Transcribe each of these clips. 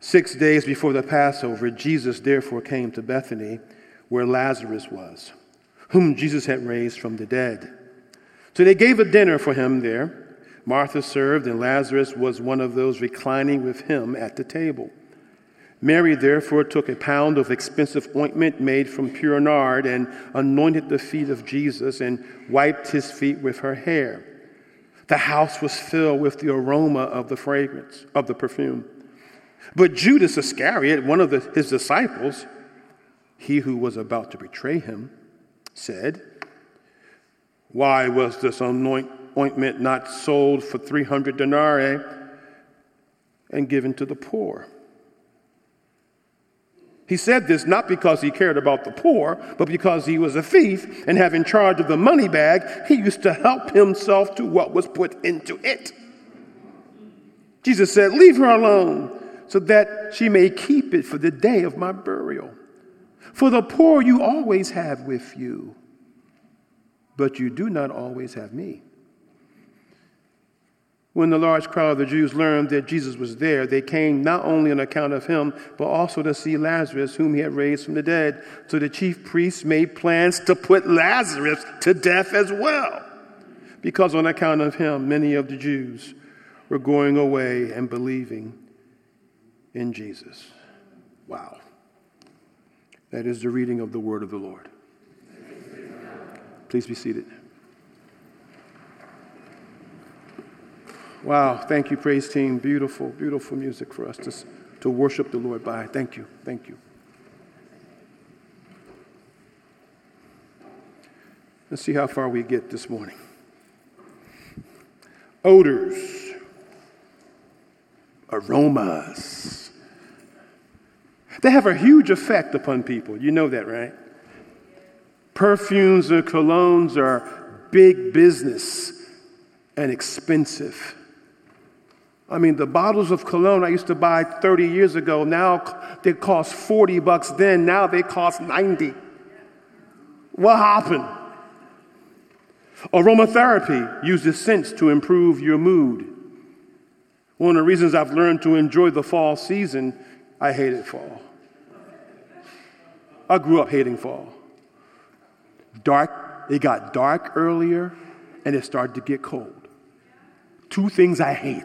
Six days before the Passover, Jesus therefore came to Bethany, where Lazarus was, whom Jesus had raised from the dead. So they gave a dinner for him there. Martha served, and Lazarus was one of those reclining with him at the table. Mary therefore took a pound of expensive ointment made from pure nard and anointed the feet of Jesus and wiped his feet with her hair. The house was filled with the aroma of the fragrance of the perfume. But Judas Iscariot, one of the, his disciples, he who was about to betray him, said, Why was this ointment not sold for 300 denarii and given to the poor? He said this not because he cared about the poor, but because he was a thief and having charge of the money bag, he used to help himself to what was put into it. Jesus said, Leave her alone so that she may keep it for the day of my burial. For the poor you always have with you, but you do not always have me. When the large crowd of the Jews learned that Jesus was there, they came not only on account of him, but also to see Lazarus, whom he had raised from the dead. So the chief priests made plans to put Lazarus to death as well, because on account of him, many of the Jews were going away and believing in Jesus. Wow. That is the reading of the word of the Lord. Please be seated. Wow, thank you, praise team. Beautiful, beautiful music for us to, to worship the Lord by. Thank you, thank you. Let's see how far we get this morning. Odors, aromas. They have a huge effect upon people. You know that, right? Perfumes and colognes are big business and expensive. I mean, the bottles of cologne I used to buy 30 years ago, now they cost 40 bucks then, now they cost 90. What happened? Aromatherapy uses scents to improve your mood. One of the reasons I've learned to enjoy the fall season, I hated fall. I grew up hating fall. Dark, it got dark earlier and it started to get cold. Two things I hate.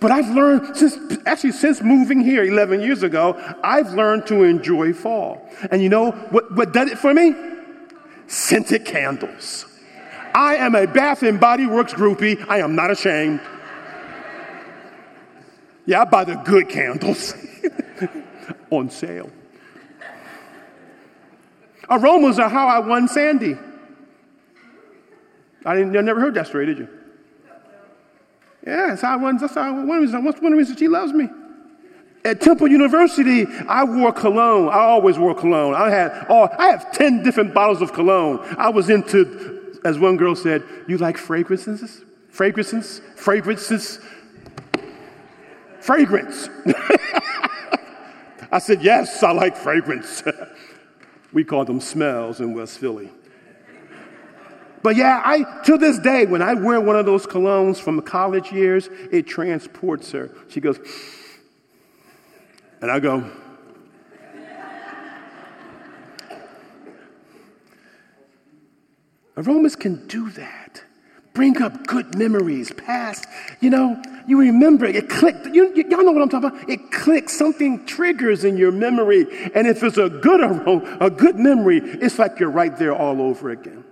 But I've learned since actually since moving here 11 years ago, I've learned to enjoy fall. And you know what, what did it for me? Scented candles. I am a Bath and Body Works groupie. I am not ashamed. Yeah, I buy the good candles on sale. Aromas are how I won Sandy. I didn't, I never heard that story, did you? Yeah, that's how I won. That's how I won. One of the reasons she loves me. At Temple University, I wore cologne. I always wore cologne. I had oh, I have 10 different bottles of cologne. I was into, as one girl said, you like fragrances? Fragrances? Fragrances? Fragrance. I said, yes, I like fragrance. we call them smells in West Philly. But yeah, I to this day, when I wear one of those colognes from college years, it transports her. She goes, and I go, aromas can do that. Bring up good memories, past, you know, you remember it, clicked. You, y'all know what I'm talking about? It clicks, something triggers in your memory. And if it's a good aroma, a good memory, it's like you're right there all over again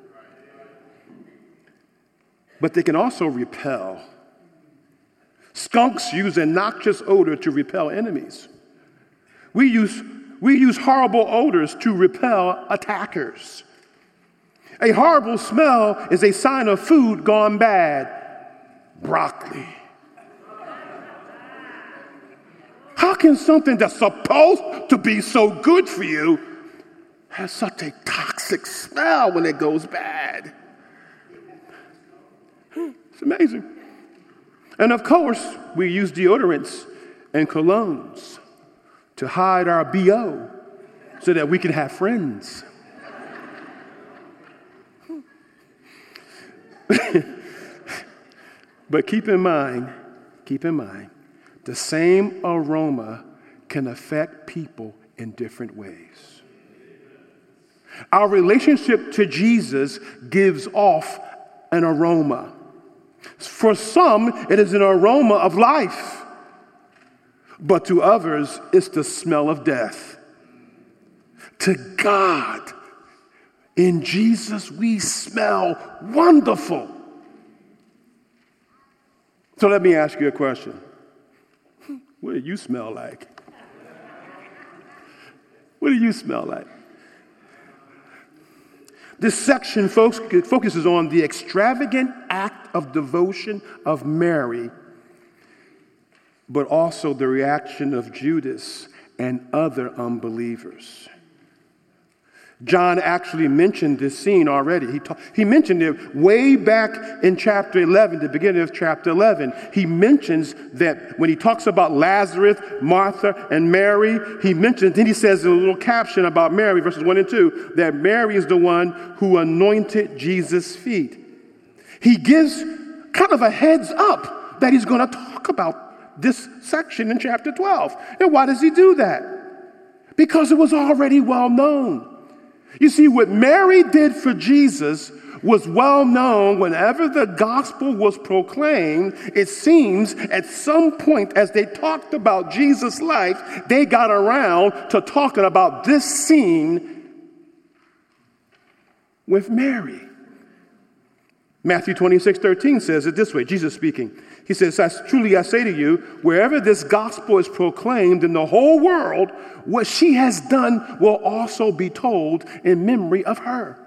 but they can also repel. Skunks use a noxious odor to repel enemies. We use, we use horrible odors to repel attackers. A horrible smell is a sign of food gone bad. Broccoli. How can something that's supposed to be so good for you have such a toxic smell when it goes bad? It's amazing. And of course, we use deodorants and colognes to hide our BO so that we can have friends. but keep in mind, keep in mind, the same aroma can affect people in different ways. Our relationship to Jesus gives off an aroma. For some, it is an aroma of life, but to others, it's the smell of death. To God, in Jesus, we smell wonderful. So let me ask you a question What do you smell like? What do you smell like? This section focuses on the extravagant act of devotion of Mary, but also the reaction of Judas and other unbelievers. John actually mentioned this scene already. He, ta- he mentioned it way back in chapter 11, the beginning of chapter 11. He mentions that when he talks about Lazarus, Martha, and Mary, he mentions, then he says in a little caption about Mary, verses 1 and 2, that Mary is the one who anointed Jesus' feet. He gives kind of a heads up that he's going to talk about this section in chapter 12. And why does he do that? Because it was already well known. You see, what Mary did for Jesus was well known whenever the gospel was proclaimed. It seems at some point as they talked about Jesus' life, they got around to talking about this scene with Mary. Matthew 26, 13 says it this way Jesus speaking. He says, Truly I say to you, wherever this gospel is proclaimed in the whole world, what she has done will also be told in memory of her.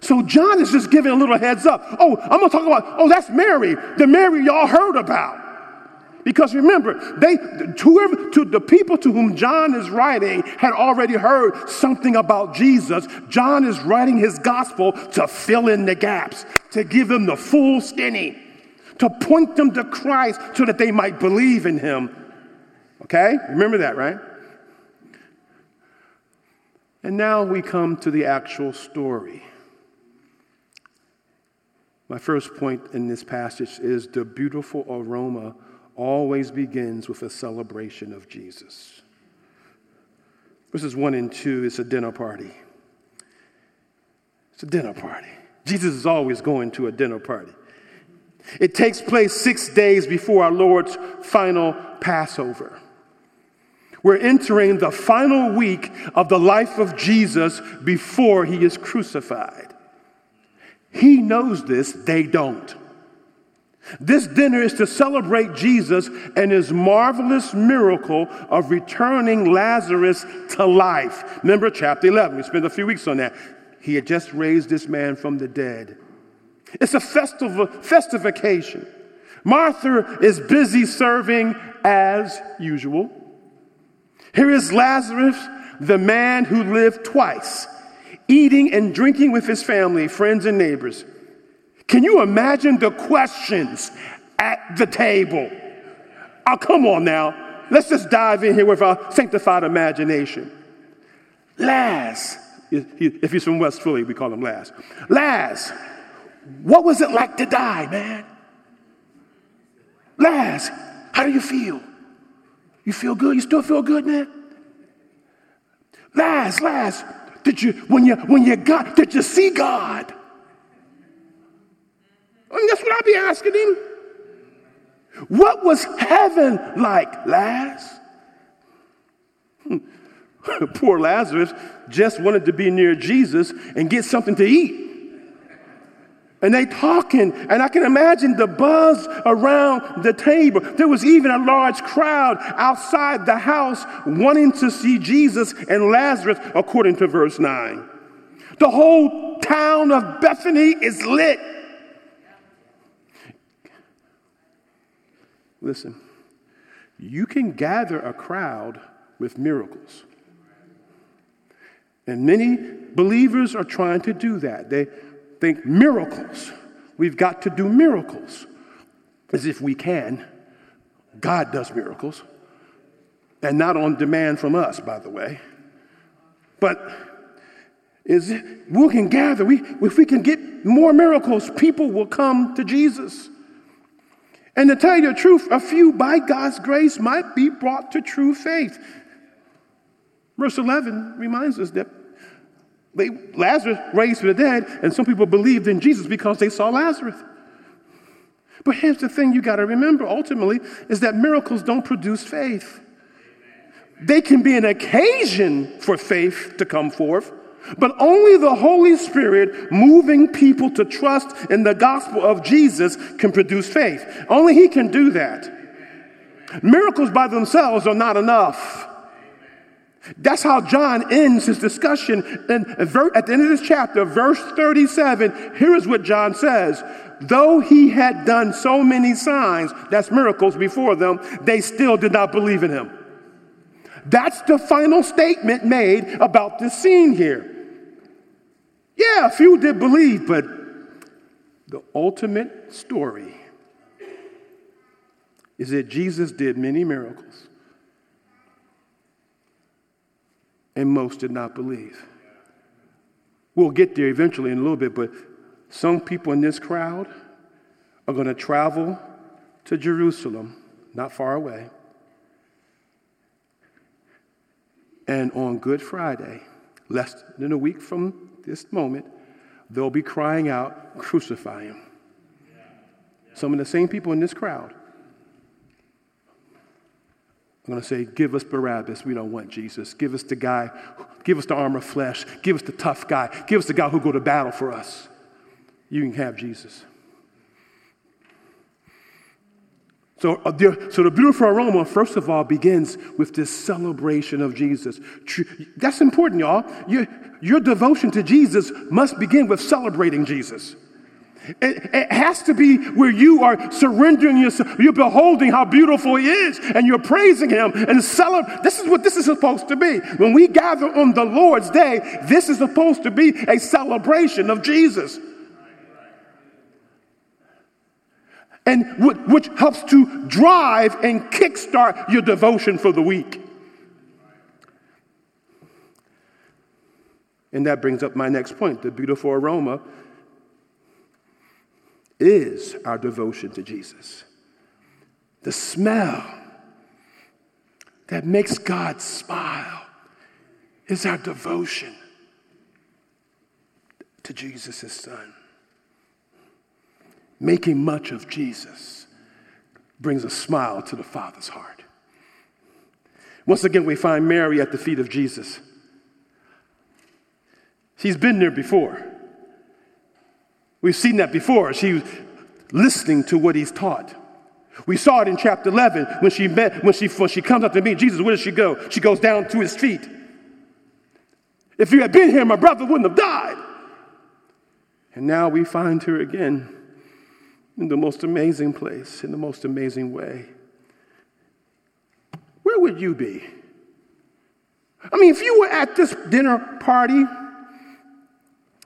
So John is just giving a little heads up. Oh, I'm to talk about, oh, that's Mary, the Mary y'all heard about. Because remember, they to the people to whom John is writing had already heard something about Jesus. John is writing his gospel to fill in the gaps, to give them the full skinny, to point them to Christ so that they might believe in him. Okay? Remember that, right? And now we come to the actual story. My first point in this passage is the beautiful aroma always begins with a celebration of Jesus. Verses 1 and 2 is a dinner party. It's a dinner party. Jesus is always going to a dinner party. It takes place six days before our Lord's final Passover. We're entering the final week of the life of Jesus before he is crucified. He knows this, they don't. This dinner is to celebrate Jesus and his marvelous miracle of returning Lazarus to life. Remember chapter 11, we spent a few weeks on that. He had just raised this man from the dead. It's a festival, festive occasion. Martha is busy serving as usual. Here is Lazarus, the man who lived twice, eating and drinking with his family, friends, and neighbors. Can you imagine the questions at the table? Oh, come on now. Let's just dive in here with our sanctified imagination. Laz, if he's from West Philly, we call him Laz. Laz, what was it like to die, man? Laz, how do you feel? You feel good? You still feel good, man? Laz, Laz, did you when you when you got did you see God? I mean, that's what I'd be asking him. What was heaven like, Laz? Hmm. Poor Lazarus just wanted to be near Jesus and get something to eat. And they talking, and I can imagine the buzz around the table. There was even a large crowd outside the house wanting to see Jesus and Lazarus, according to verse 9. The whole town of Bethany is lit. Listen, you can gather a crowd with miracles. And many believers are trying to do that. They think miracles. We've got to do miracles as if we can. God does miracles. And not on demand from us, by the way. But is we can gather, we, if we can get more miracles, people will come to Jesus. And to tell you the truth, a few by God's grace might be brought to true faith. Verse 11 reminds us that they, Lazarus raised from the dead, and some people believed in Jesus because they saw Lazarus. But here's the thing you got to remember ultimately is that miracles don't produce faith. They can be an occasion for faith to come forth, but only the Holy Spirit moving people to trust in the gospel of Jesus can produce faith. Only He can do that. Miracles by themselves are not enough. That's how John ends his discussion. And at the end of this chapter, verse 37, here is what John says. Though he had done so many signs, that's miracles before them, they still did not believe in him. That's the final statement made about this scene here. Yeah, a few did believe, but the ultimate story is that Jesus did many miracles, and most did not believe. We'll get there eventually in a little bit, but some people in this crowd are going to travel to Jerusalem, not far away. And on Good Friday, less than a week from this moment, they'll be crying out, Crucify him. Some of the same people in this crowd are going to say, Give us Barabbas. We don't want Jesus. Give us the guy, give us the armor of flesh. Give us the tough guy. Give us the guy who'll go to battle for us. You can have Jesus. So, uh, the, so the beautiful aroma, first of all, begins with this celebration of Jesus. That's important, y'all. Your, your devotion to Jesus must begin with celebrating Jesus. It, it, has to be where you are surrendering yourself. You're beholding how beautiful He is, and you're praising Him and celebrating. This is what this is supposed to be. When we gather on the Lord's day, this is supposed to be a celebration of Jesus. and which helps to drive and kickstart your devotion for the week. And that brings up my next point. The beautiful aroma is our devotion to Jesus. The smell that makes God smile is our devotion to Jesus, son making much of Jesus brings a smile to the Father's heart. Once again, we find Mary at the feet of Jesus. She's been there before. We've seen that before. She was listening to what he's taught. We saw it in chapter 11 when she met, when she, when she comes up to meet Jesus, where does she go? She goes down to his feet. If you had been here, my brother wouldn't have died. And now we find her again in the most amazing place, in the most amazing way, where would you be? I mean, if you were at this dinner party,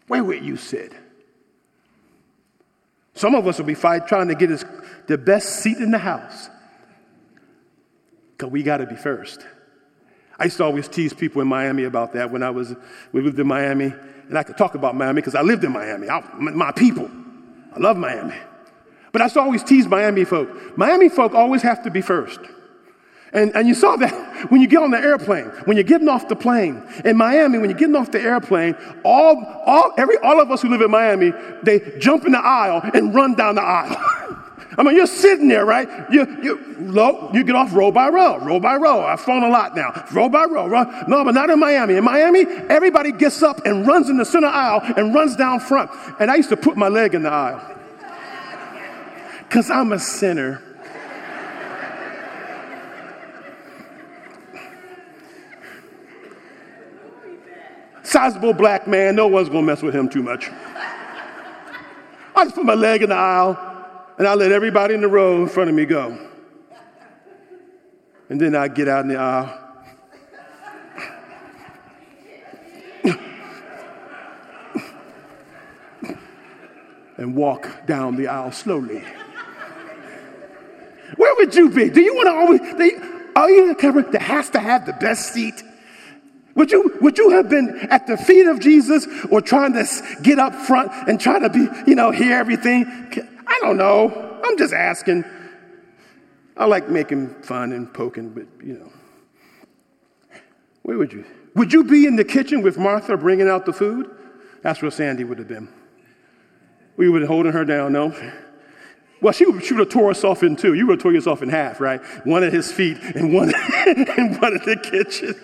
where would you sit? Some of us will be fight, trying to get us the best seat in the house. Because we got to be first. I used to always tease people in Miami about that when I was, we lived in Miami. And I could talk about Miami because I lived in Miami. I, my people. I love Miami. But I used to always tease Miami folk. Miami folk always have to be first. And, and you saw that when you get on the airplane, when you're getting off the plane. In Miami, when you're getting off the airplane, all, all, every, all of us who live in Miami, they jump in the aisle and run down the aisle. I mean, you're sitting there, right? You, you, low, you get off row by row, row by row. I've flown a lot now. Row by row. row. No, but not in Miami. In Miami, everybody gets up and runs in the center aisle and runs down front. And I used to put my leg in the aisle because I'm a sinner. Sizable black man, no one's gonna mess with him too much. I just put my leg in the aisle and I let everybody in the row in front of me go. And then I get out in the aisle. and walk down the aisle slowly. Where would you be? Do you want to always, are you the camera that has to have the best seat? Would you, would you have been at the feet of Jesus or trying to get up front and try to be, you know, hear everything? I don't know. I'm just asking. I like making fun and poking, but you know. Where would you? Would you be in the kitchen with Martha bringing out the food? That's where Sandy would have been. We would have holding her down, no? Well, she would, she would have tore herself in two. You would have tore yourself in half, right? One at his feet and one, and one in the kitchen.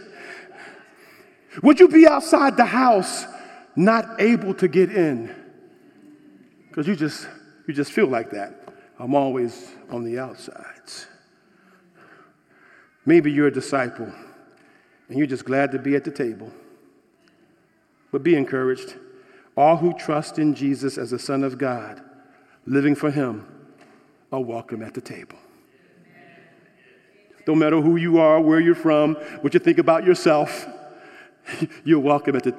Would you be outside the house not able to get in? Because you just, you just feel like that. I'm always on the outsides. Maybe you're a disciple and you're just glad to be at the table. But be encouraged. All who trust in Jesus as the Son of God, living for Him, are welcome at the table. Don't matter who you are, where you're from, what you think about yourself, you're welcome at the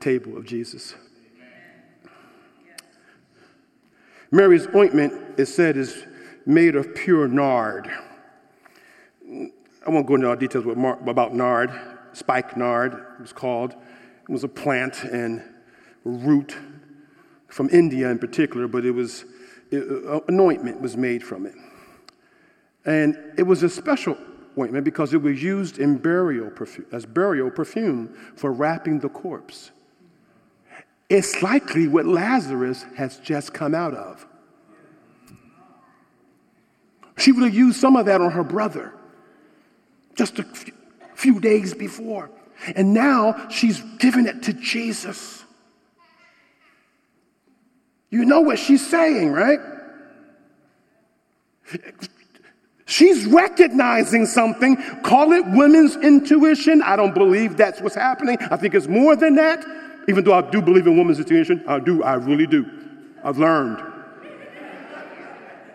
table of Jesus. Mary's ointment, it said, is made of pure nard. I won't go into all details about nard. Spikenard, it was called. It was a plant and root from India in particular, but it was it, uh, anointment was made from it. And it was a special ointment because it was used in burial as burial perfume for wrapping the corpse. It's likely what Lazarus has just come out of. She would have used some of that on her brother just a few days before. And now she's giving it to Jesus. You know what she's saying, right? She's recognizing something. Call it women's intuition. I don't believe that's what's happening. I think it's more than that. Even though I do believe in women's intuition, I do, I really do. I've learned.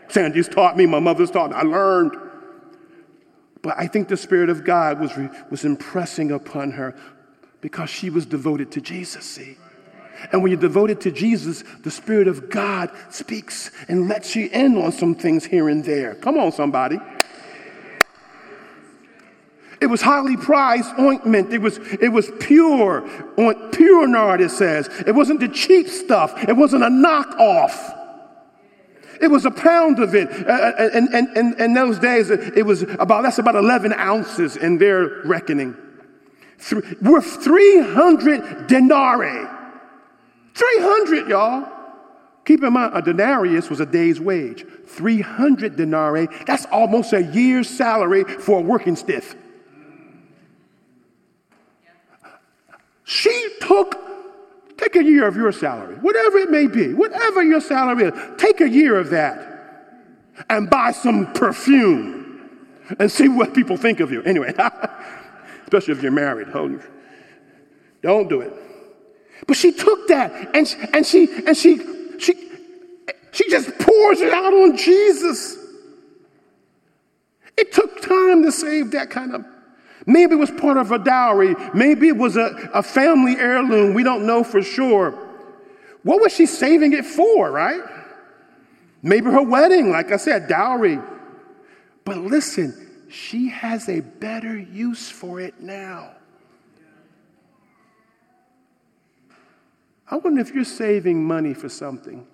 Sandy's taught me, my mother's taught me. I learned. But I think the Spirit of God was, was impressing upon her because she was devoted to Jesus, see? And when you're devoted to Jesus, the Spirit of God speaks and lets you in on some things here and there. Come on, somebody. It was highly prized ointment. It was, it was pure, pure nard, it says. It wasn't the cheap stuff. It wasn't a knockoff. It was a pound of it. Uh, uh and, and, and in those days, it was about, that's about 11 ounces in their reckoning. Worth 300 denarii. 300, y'all. Keep in mind, a denarius was a day's wage. 300 denarii, that's almost a year's salary for a working stiff. She took, take a year of your salary, whatever it may be, whatever your salary is, take a year of that and buy some perfume and see what people think of you. Anyway, especially if you're married. Don't do it. But she took that and, and she and she she she just pours it out on Jesus. It took time to save that kind of. Maybe it was part of a dowry. Maybe it was a, a family heirloom. We don't know for sure. What was she saving it for, right? Maybe her wedding, like I said, dowry. But listen, she has a better use for it now. I wonder if you're saving money for something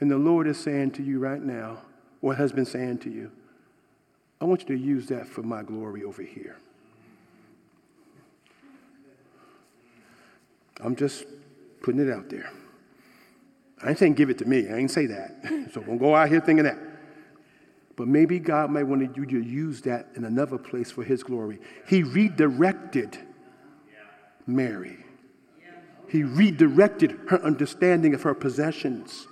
and the Lord is saying to you right now, or has been saying to you, I want you to use that for my glory over here. I'm just putting it out there. I ain't saying give it to me. I ain't say that. so don't go out here thinking that. But maybe God might want you to use that in another place for his glory. He redirected Mary he redirected her understanding of her possessions.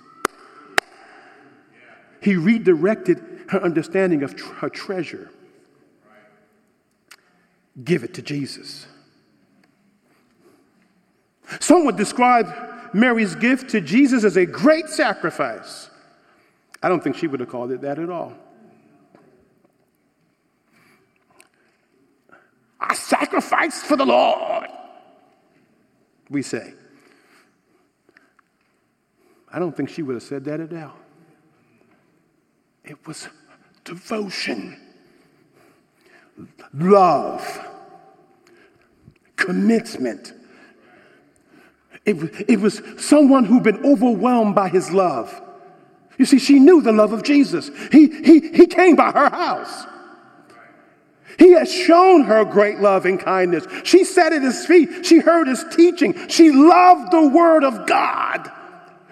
He redirected her understanding of tr- her treasure. Give it to Jesus. Some would describe Mary's gift to Jesus as a great sacrifice. I don't think she would have called it that at all. I sacrificed for the Lord we say. I don't think she would have said that at all. It was devotion, love, commitment. It, it was someone who'd been overwhelmed by his love. You see, she knew the love of Jesus. He, he, he came by her house. He has shown her great love and kindness. She sat at his feet. She heard his teaching. She loved the word of God.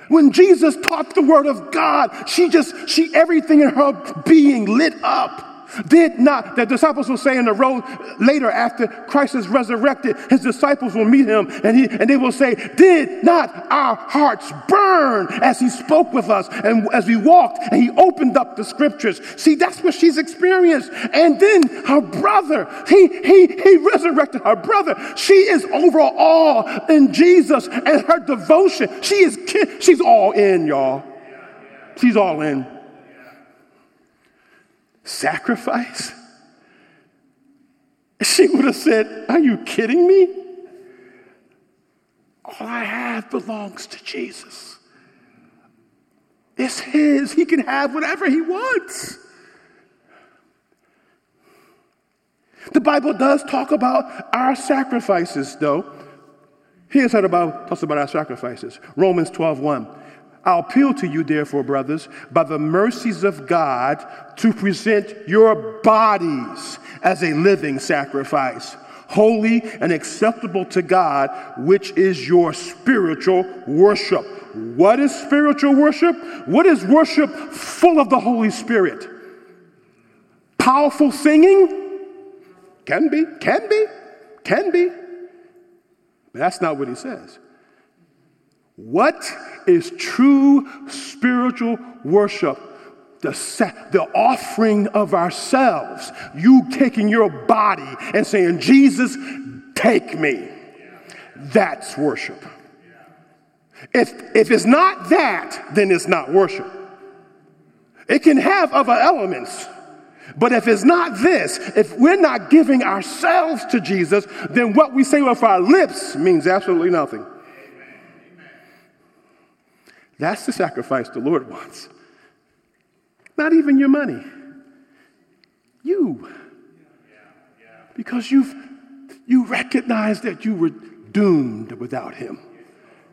When Jesus taught the word of God, she just, she, everything in her being lit up. Did not, the disciples will say in the road later after Christ is resurrected, his disciples will meet him and, he, and they will say, Did not our hearts burn as he spoke with us and as we walked and he opened up the scriptures? See, that's what she's experienced. And then her brother, he, he, he resurrected her brother. She is overall in Jesus and her devotion. She is, she's all in, y'all. She's all in. Sacrifice? She would have said, Are you kidding me? All I have belongs to Jesus. It's His. He can have whatever He wants. The Bible does talk about our sacrifices, though. Here's how the Bible talks about our sacrifices Romans 12 1. I appeal to you, therefore, brothers, by the mercies of God, to present your bodies as a living sacrifice, holy and acceptable to God, which is your spiritual worship. What is spiritual worship? What is worship full of the Holy Spirit? Powerful singing? Can be, can be, can be. But that's not what he says. What is true spiritual worship? The, the offering of ourselves. You taking your body and saying, Jesus, take me. That's worship. If, if it's not that, then it's not worship. It can have other elements. But if it's not this, if we're not giving ourselves to Jesus, then what we say with our lips means absolutely nothing. That's the sacrifice the Lord wants. Not even your money. You. Because you've you recognize that you were doomed without him.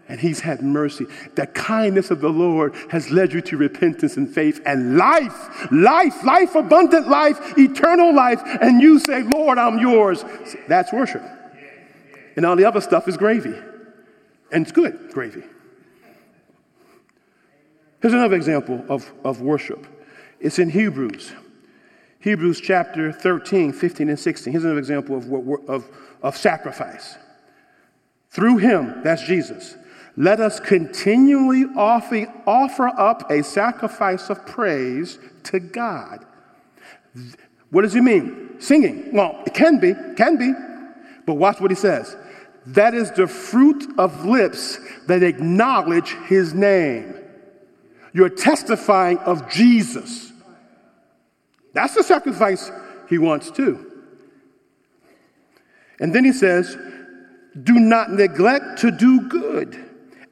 And he's had mercy. The kindness of the Lord has led you to repentance and faith and life, life, life, abundant life, eternal life. And you say, Lord, I'm yours. That's worship. And all the other stuff is gravy. And it's good gravy. Here's another example of, of worship. It's in Hebrews. Hebrews chapter 13, 15, and 16. Here's another example of, what, of, of sacrifice. Through him, that's Jesus, let us continually offer, offer up a sacrifice of praise to God. What does he mean? Singing. Well, it can be, can be. But watch what he says. That is the fruit of lips that acknowledge his name. You're testifying of Jesus. That's the sacrifice he wants too. And then he says, Do not neglect to do good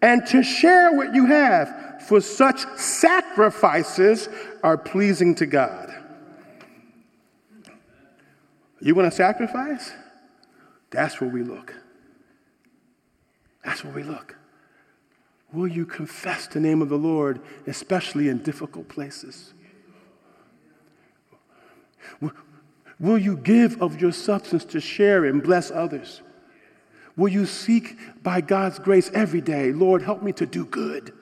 and to share what you have, for such sacrifices are pleasing to God. You want to sacrifice? That's where we look. That's where we look. Will you confess the name of the Lord, especially in difficult places? Will you give of your substance to share and bless others? Will you seek by God's grace every day, Lord, help me to do good,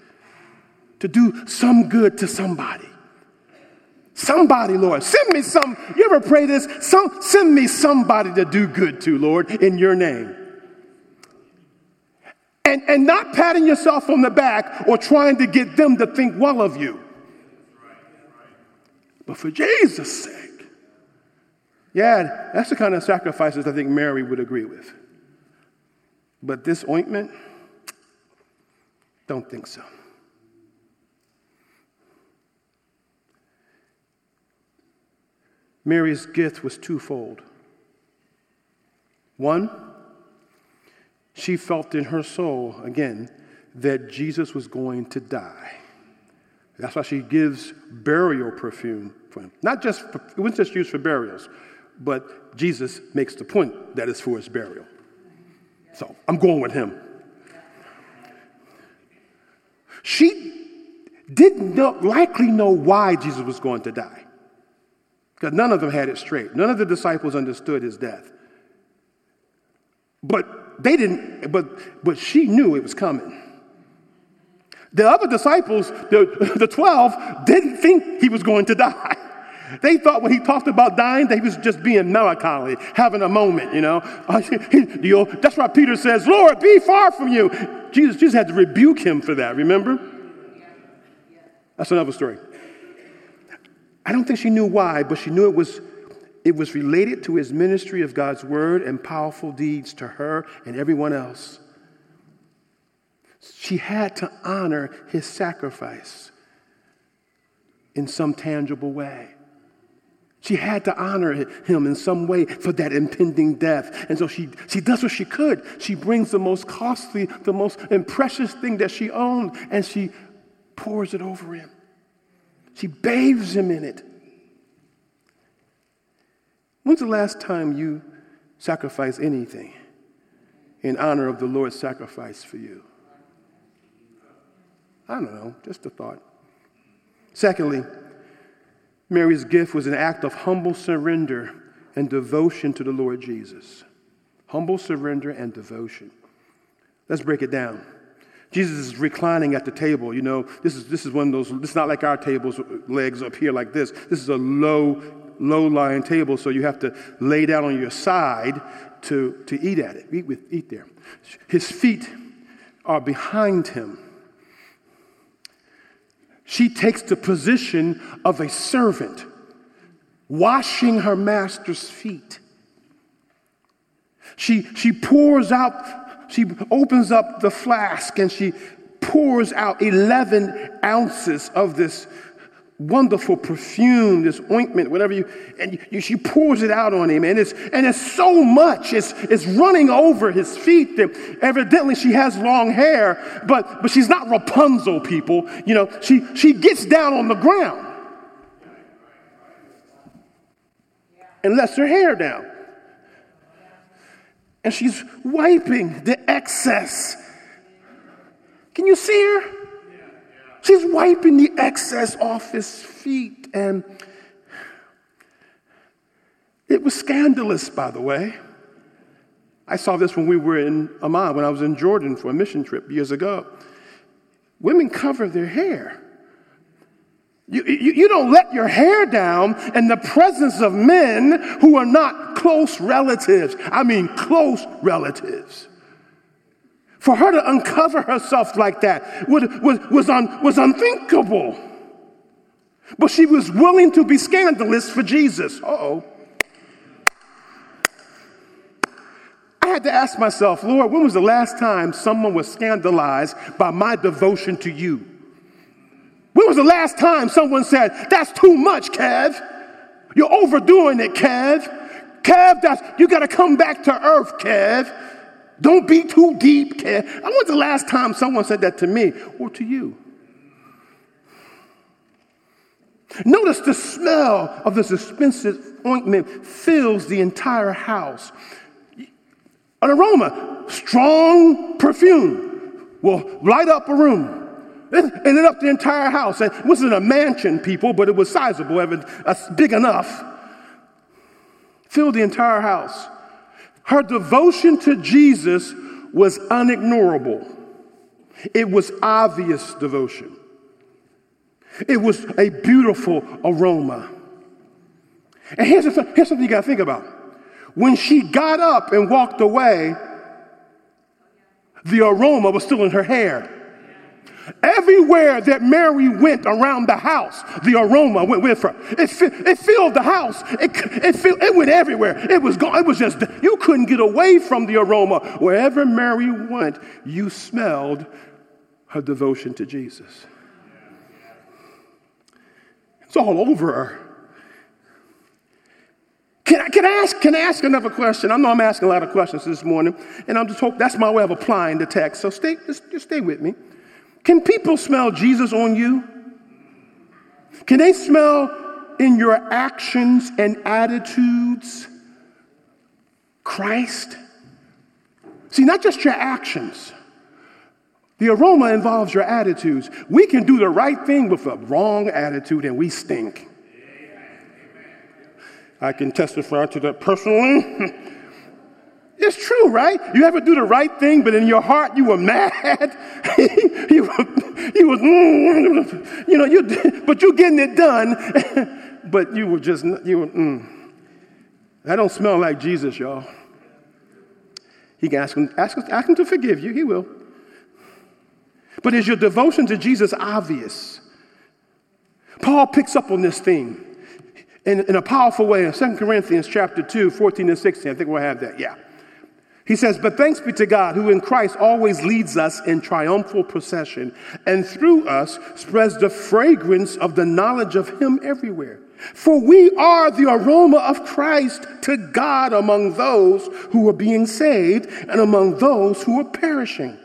to do some good to somebody? Somebody, Lord, send me some. You ever pray this? Some, send me somebody to do good to, Lord, in your name. And, and not patting yourself on the back or trying to get them to think well of you. But for Jesus' sake. Yeah, that's the kind of sacrifices I think Mary would agree with. But this ointment, don't think so. Mary's gift was twofold. One, she felt in her soul, again, that Jesus was going to die. That's why she gives burial perfume for him. Not just, for, it wasn't just used for burials, but Jesus makes the point that it's for his burial. So I'm going with him. She, didn't know, likely know why Jesus was going to die. Because none of them had it straight. None of the disciples understood his death. But they didn't, but, but she knew it was coming. The other disciples, the, the 12, didn't think he was going to die. They thought when he talked about dying that he was just being melancholy, having a moment, you know. That's why Peter says, Lord, be far from you. Jesus, Jesus had to rebuke him for that, remember? That's another story. I don't think she knew why, but she knew it was, it was related to his ministry of God's word and powerful deeds to her and everyone else. She had to honor his sacrifice in some tangible way. She had to honor him in some way for that impending death. And so she, she does what she could. She brings the most costly, the most precious thing that she owned, and she pours it over him. She bathes him in it. When's the last time you sacrificed anything in honor of the Lord's sacrifice for you? I don't know, just a thought. Secondly, Mary's gift was an act of humble surrender and devotion to the Lord Jesus. Humble surrender and devotion. Let's break it down. Jesus is reclining at the table. You know, this is, this is one of those, it's not like our tables, legs up here like this. This is a low, low lying table, so you have to lay down on your side to, to eat at it, eat, with, eat there. His feet are behind him. She takes the position of a servant, washing her master's feet. She, she pours out, she opens up the flask and she pours out 11 ounces of this wonderful perfume, this ointment, whatever you, and you, she pours it out on him, and it's and it's so much, it's it's running over his feet. Evidently, she has long hair, but but she's not Rapunzel, people. You know, she she gets down on the ground and lets her hair down, and she's wiping the excess. Can you see her? She's wiping the excess off his feet. And it was scandalous, by the way. I saw this when we were in Amman, when I was in Jordan for a mission trip years ago. Women cover their hair. You, you, you, don't let your hair down in the presence of men who are not close relatives. I mean, close relatives. For her to uncover herself like that was, was, was, un, was unthinkable. But she was willing to be scandalous for Jesus. oh. I had to ask myself, Lord, when was the last time someone was scandalized by my devotion to you? When was the last time someone said, That's too much, Kev? You're overdoing it, Kev. Kev, that's, you got to come back to earth, Kev. Don't be too deep, Kev. I when's the last time someone said that to me or to you? Notice the smell of this expensive ointment fills the entire house. An aroma, strong perfume, will light up a room. It lit up the entire house. It wasn't a mansion, people, but it was sizable, uh, big enough. Filled the entire house. Her devotion to Jesus was unignorable. It was obvious devotion. It was a beautiful aroma. And here's, here's something you got to think about. When she got up and walked away, the aroma was still in her hair. Everywhere that Mary went around the house, the aroma went with her. It, it filled the house. It, it, it went everywhere. It was gone. It was just, you couldn't get away from the aroma. Wherever Mary went, you smelled her devotion to Jesus. It's all over her. Can I, can, I ask, can I ask another question? I know I'm asking a lot of questions this morning, and I'm just hope that's my way of applying the text. So stay, just, just stay with me. Can people smell Jesus on you? Can they smell in your actions and attitudes Christ? See, not just your actions. The aroma involves your attitudes. We can do the right thing with a wrong attitude and we stink. I can testify to that personally. It's true, right? You ever do the right thing, but in your heart you were mad. you, were, you was, mm, you know, you, but you're getting it done. but you were just, you were, mm. That don't smell like Jesus, y'all. He can ask him, ask, ask him to forgive you. He will. But is your devotion to Jesus obvious? Paul picks up on this theme in, in a powerful way in 2 Corinthians chapter 2, 14 and 16. I think we'll have that. Yeah. He says, But thanks be to God, who in Christ always leads us in triumphal procession, and through us spreads the fragrance of the knowledge of Him everywhere. For we are the aroma of Christ to God among those who are being saved and among those who are perishing.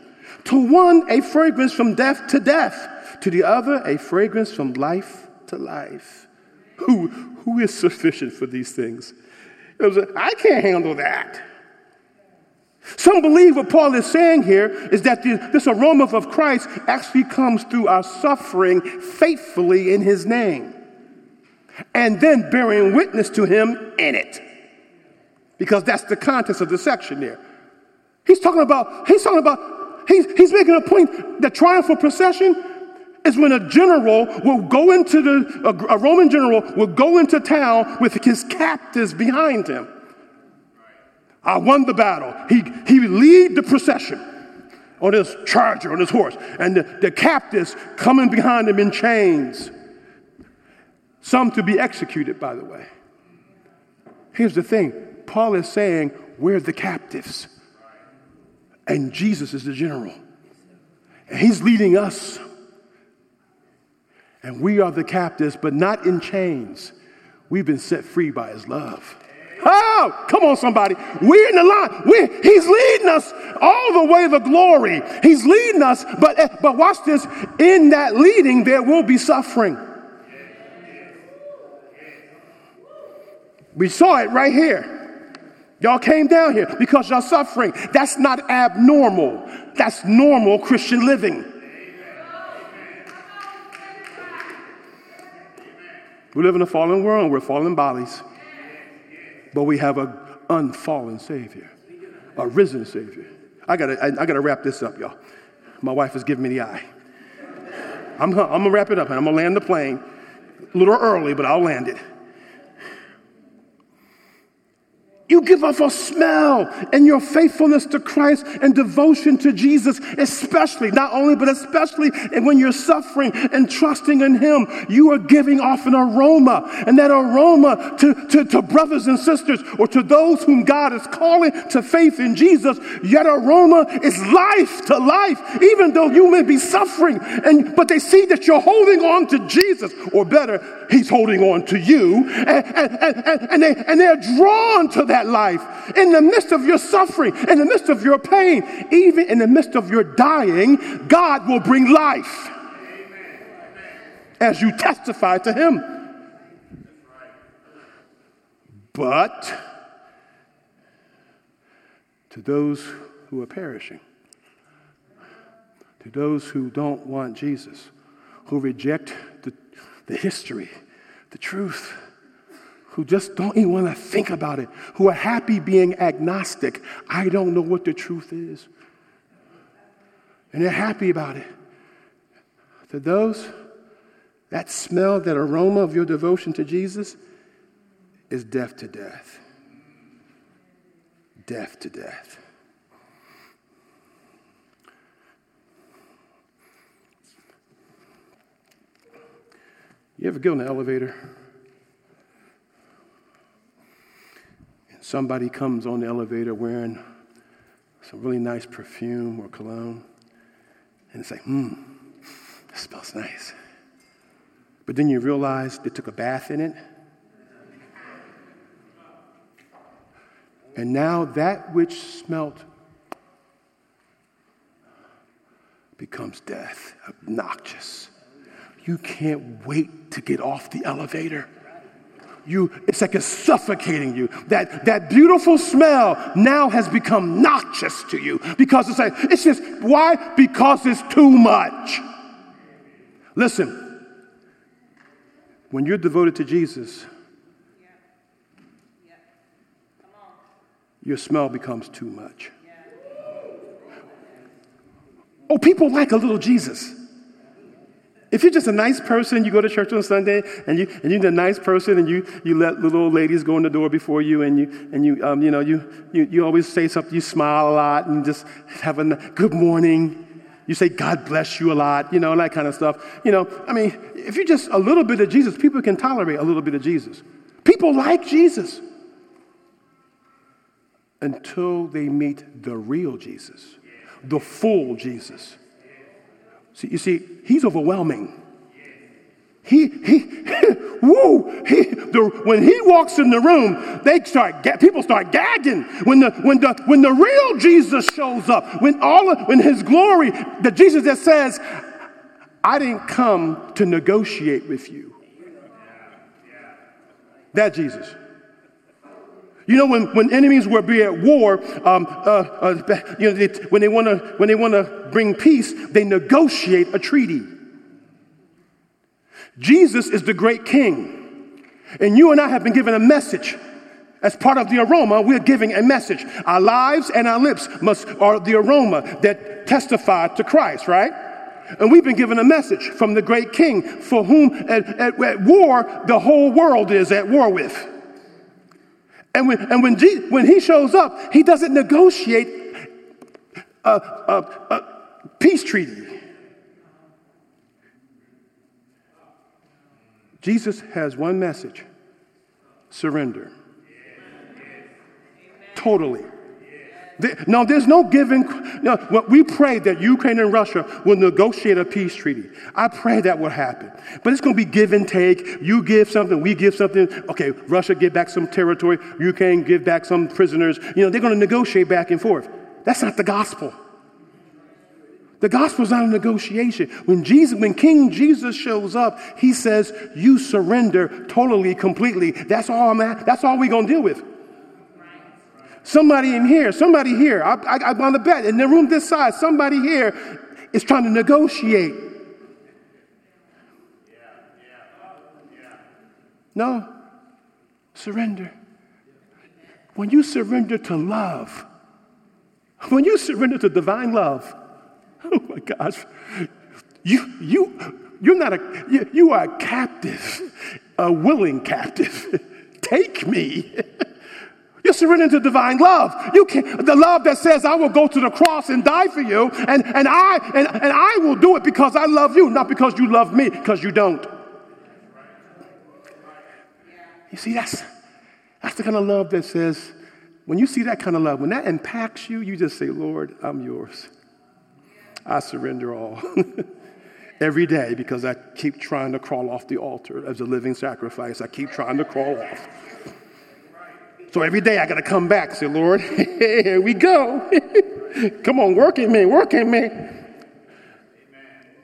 To one, a fragrance from death to death, to the other, a fragrance from life to life. Who, who is sufficient for these things? I can't handle that. Some believe what Paul is saying here is that the, this aroma of Christ actually comes through our suffering faithfully in his name and then bearing witness to him in it. Because that's the context of the section there. He's talking about, he's talking about, he's, he's making a point that triumphal procession is when a general will go into the, a, a Roman general will go into town with his captives behind him. I won the battle. He, he lead the procession on his charger, on his horse, and the, the captives coming behind him in chains. Some to be executed, by the way. Here's the thing Paul is saying, We're the captives, and Jesus is the general. And he's leading us. And we are the captives, but not in chains. We've been set free by his love. Oh, come on, somebody. We're in the line. we he's leading us all the way to glory. He's leading us, but, eh, but watch this. In that leading, there will be suffering. We saw it right here. Y'all came down here because y'all suffering. That's not abnormal. That's normal Christian living. We live in a fallen world. We're fallen bodies. But we have an unfallen Savior, a risen Savior. I gotta, I, I, gotta wrap this up, y'all. My wife is giving me the eye. I'm, I'm gonna wrap it up and I'm gonna land the plane a little early, but I'll land it. You give off a smell and your faithfulness to Christ and devotion to Jesus, especially, not only, but especially when you're suffering and trusting in Him, you are giving off an aroma. And that aroma to, to, to brothers and sisters or to those whom God is calling to faith in Jesus, yet aroma is life to life, even though you may be suffering. And, but they see that you're holding on to Jesus, or better, He's holding on to you. And, and, and, and, they, and they're drawn to that that life, in the midst of your suffering, in the midst of your pain, even in the midst of your dying, God will bring life as you testify to Him. But to those who are perishing, to those who don't want Jesus, who reject the, the history, the truth, who just don't even want to think about it, who are happy being agnostic. I don't know what the truth is. And they're happy about it. To those, that smell, that aroma of your devotion to Jesus is death to death. Death to death. You ever get in the elevator? Somebody comes on the elevator wearing some really nice perfume or cologne, and it's like, hmm, smells nice. But then you realize they took a bath in it. And now that which smelt becomes death, obnoxious. You can't wait to get off the elevator. You, it's like it's suffocating you. That, that beautiful smell now has become noxious to you because it's like, it's just, why? Because it's too much. Listen, when you're devoted to Jesus, your smell becomes too much. Oh, people like a little Jesus. If you're just a nice person, you go to church on Sunday, and you and you're a nice person, and you you let little old ladies go in the door before you, and you and you um, you know you, you you always say something, you smile a lot, and just have a good morning. You say God bless you a lot, you know and that kind of stuff. You know, I mean, if you're just a little bit of Jesus, people can tolerate a little bit of Jesus. People like Jesus until they meet the real Jesus, the full Jesus. See, you see, he's overwhelming. He, he, woo, he, the, when he walks in the room, they start, people start gagging. When the, when the, when the real Jesus shows up, when all, of, when his glory, the Jesus that says, I didn't come to negotiate with you. That Jesus. You know, when, when enemies were be at war, um, uh, uh, you know, when they want to when they want to bring peace, they negotiate a treaty. Jesus is the great King, and you and I have been given a message. As part of the aroma, we're giving a message. Our lives and our lips must are the aroma that testify to Christ, right? And we've been given a message from the great King, for whom at, at, at war the whole world is at war with. And when, and when, when he shows up, he doesn't negotiate a, a, a peace treaty. Jesus has one message surrender. Totally. No, there's no giving. No, we pray that Ukraine and Russia will negotiate a peace treaty. I pray that will happen. But it's going to be give and take. You give something, we give something. Okay, Russia give back some territory, Ukraine give back some prisoners. You know, they're going to negotiate back and forth. That's not the gospel. The gospel is not a negotiation. When Jesus, when King Jesus shows up, he says, "You surrender totally, completely." That's all I'm. That's all we're gonna deal with. Somebody in here, somebody here, I, I, I want to bet in the room this size, somebody here is trying to negotiate. No, surrender. When you surrender to love, when you surrender to divine love, oh my gosh, you, you, you're not a, you, you are a captive, a willing captive. Take me. You're surrendering to divine love. You can the love that says, I will go to the cross and die for you, and, and, I, and, and I will do it because I love you, not because you love me, because you don't. You see, that's, that's the kind of love that says, when you see that kind of love, when that impacts you, you just say, Lord, I'm yours. I surrender all. Every day because I keep trying to crawl off the altar as a living sacrifice. I keep trying to crawl off. So every day I got to come back say, Lord, here we go. come on, work in me, work in me.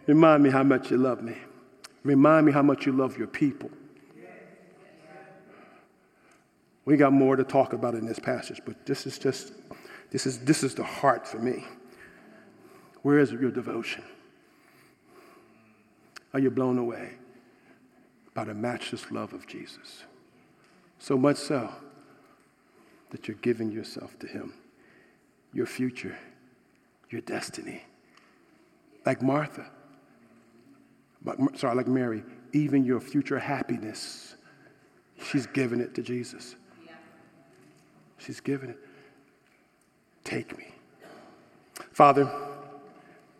Remind me how much you love me. Remind me how much you love your people. We got more to talk about in this passage, but this is just, this is, this is the heart for me. Where is your devotion? Are you blown away by the matchless love of Jesus? So much so that you're giving yourself to Him, your future, your destiny. Like Martha, sorry, like Mary, even your future happiness, she's given it to Jesus. She's given it. Take me. Father,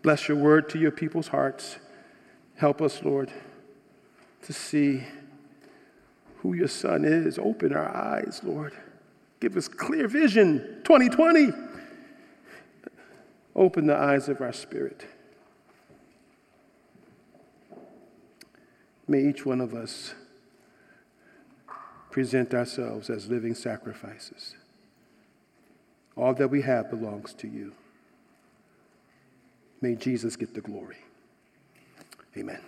bless your word to your people's hearts. Help us, Lord, to see who your son is. Open our eyes, Lord. Give us clear vision 2020. Open the eyes of our spirit. May each one of us present ourselves as living sacrifices. All that we have belongs to you. May Jesus get the glory. Amen.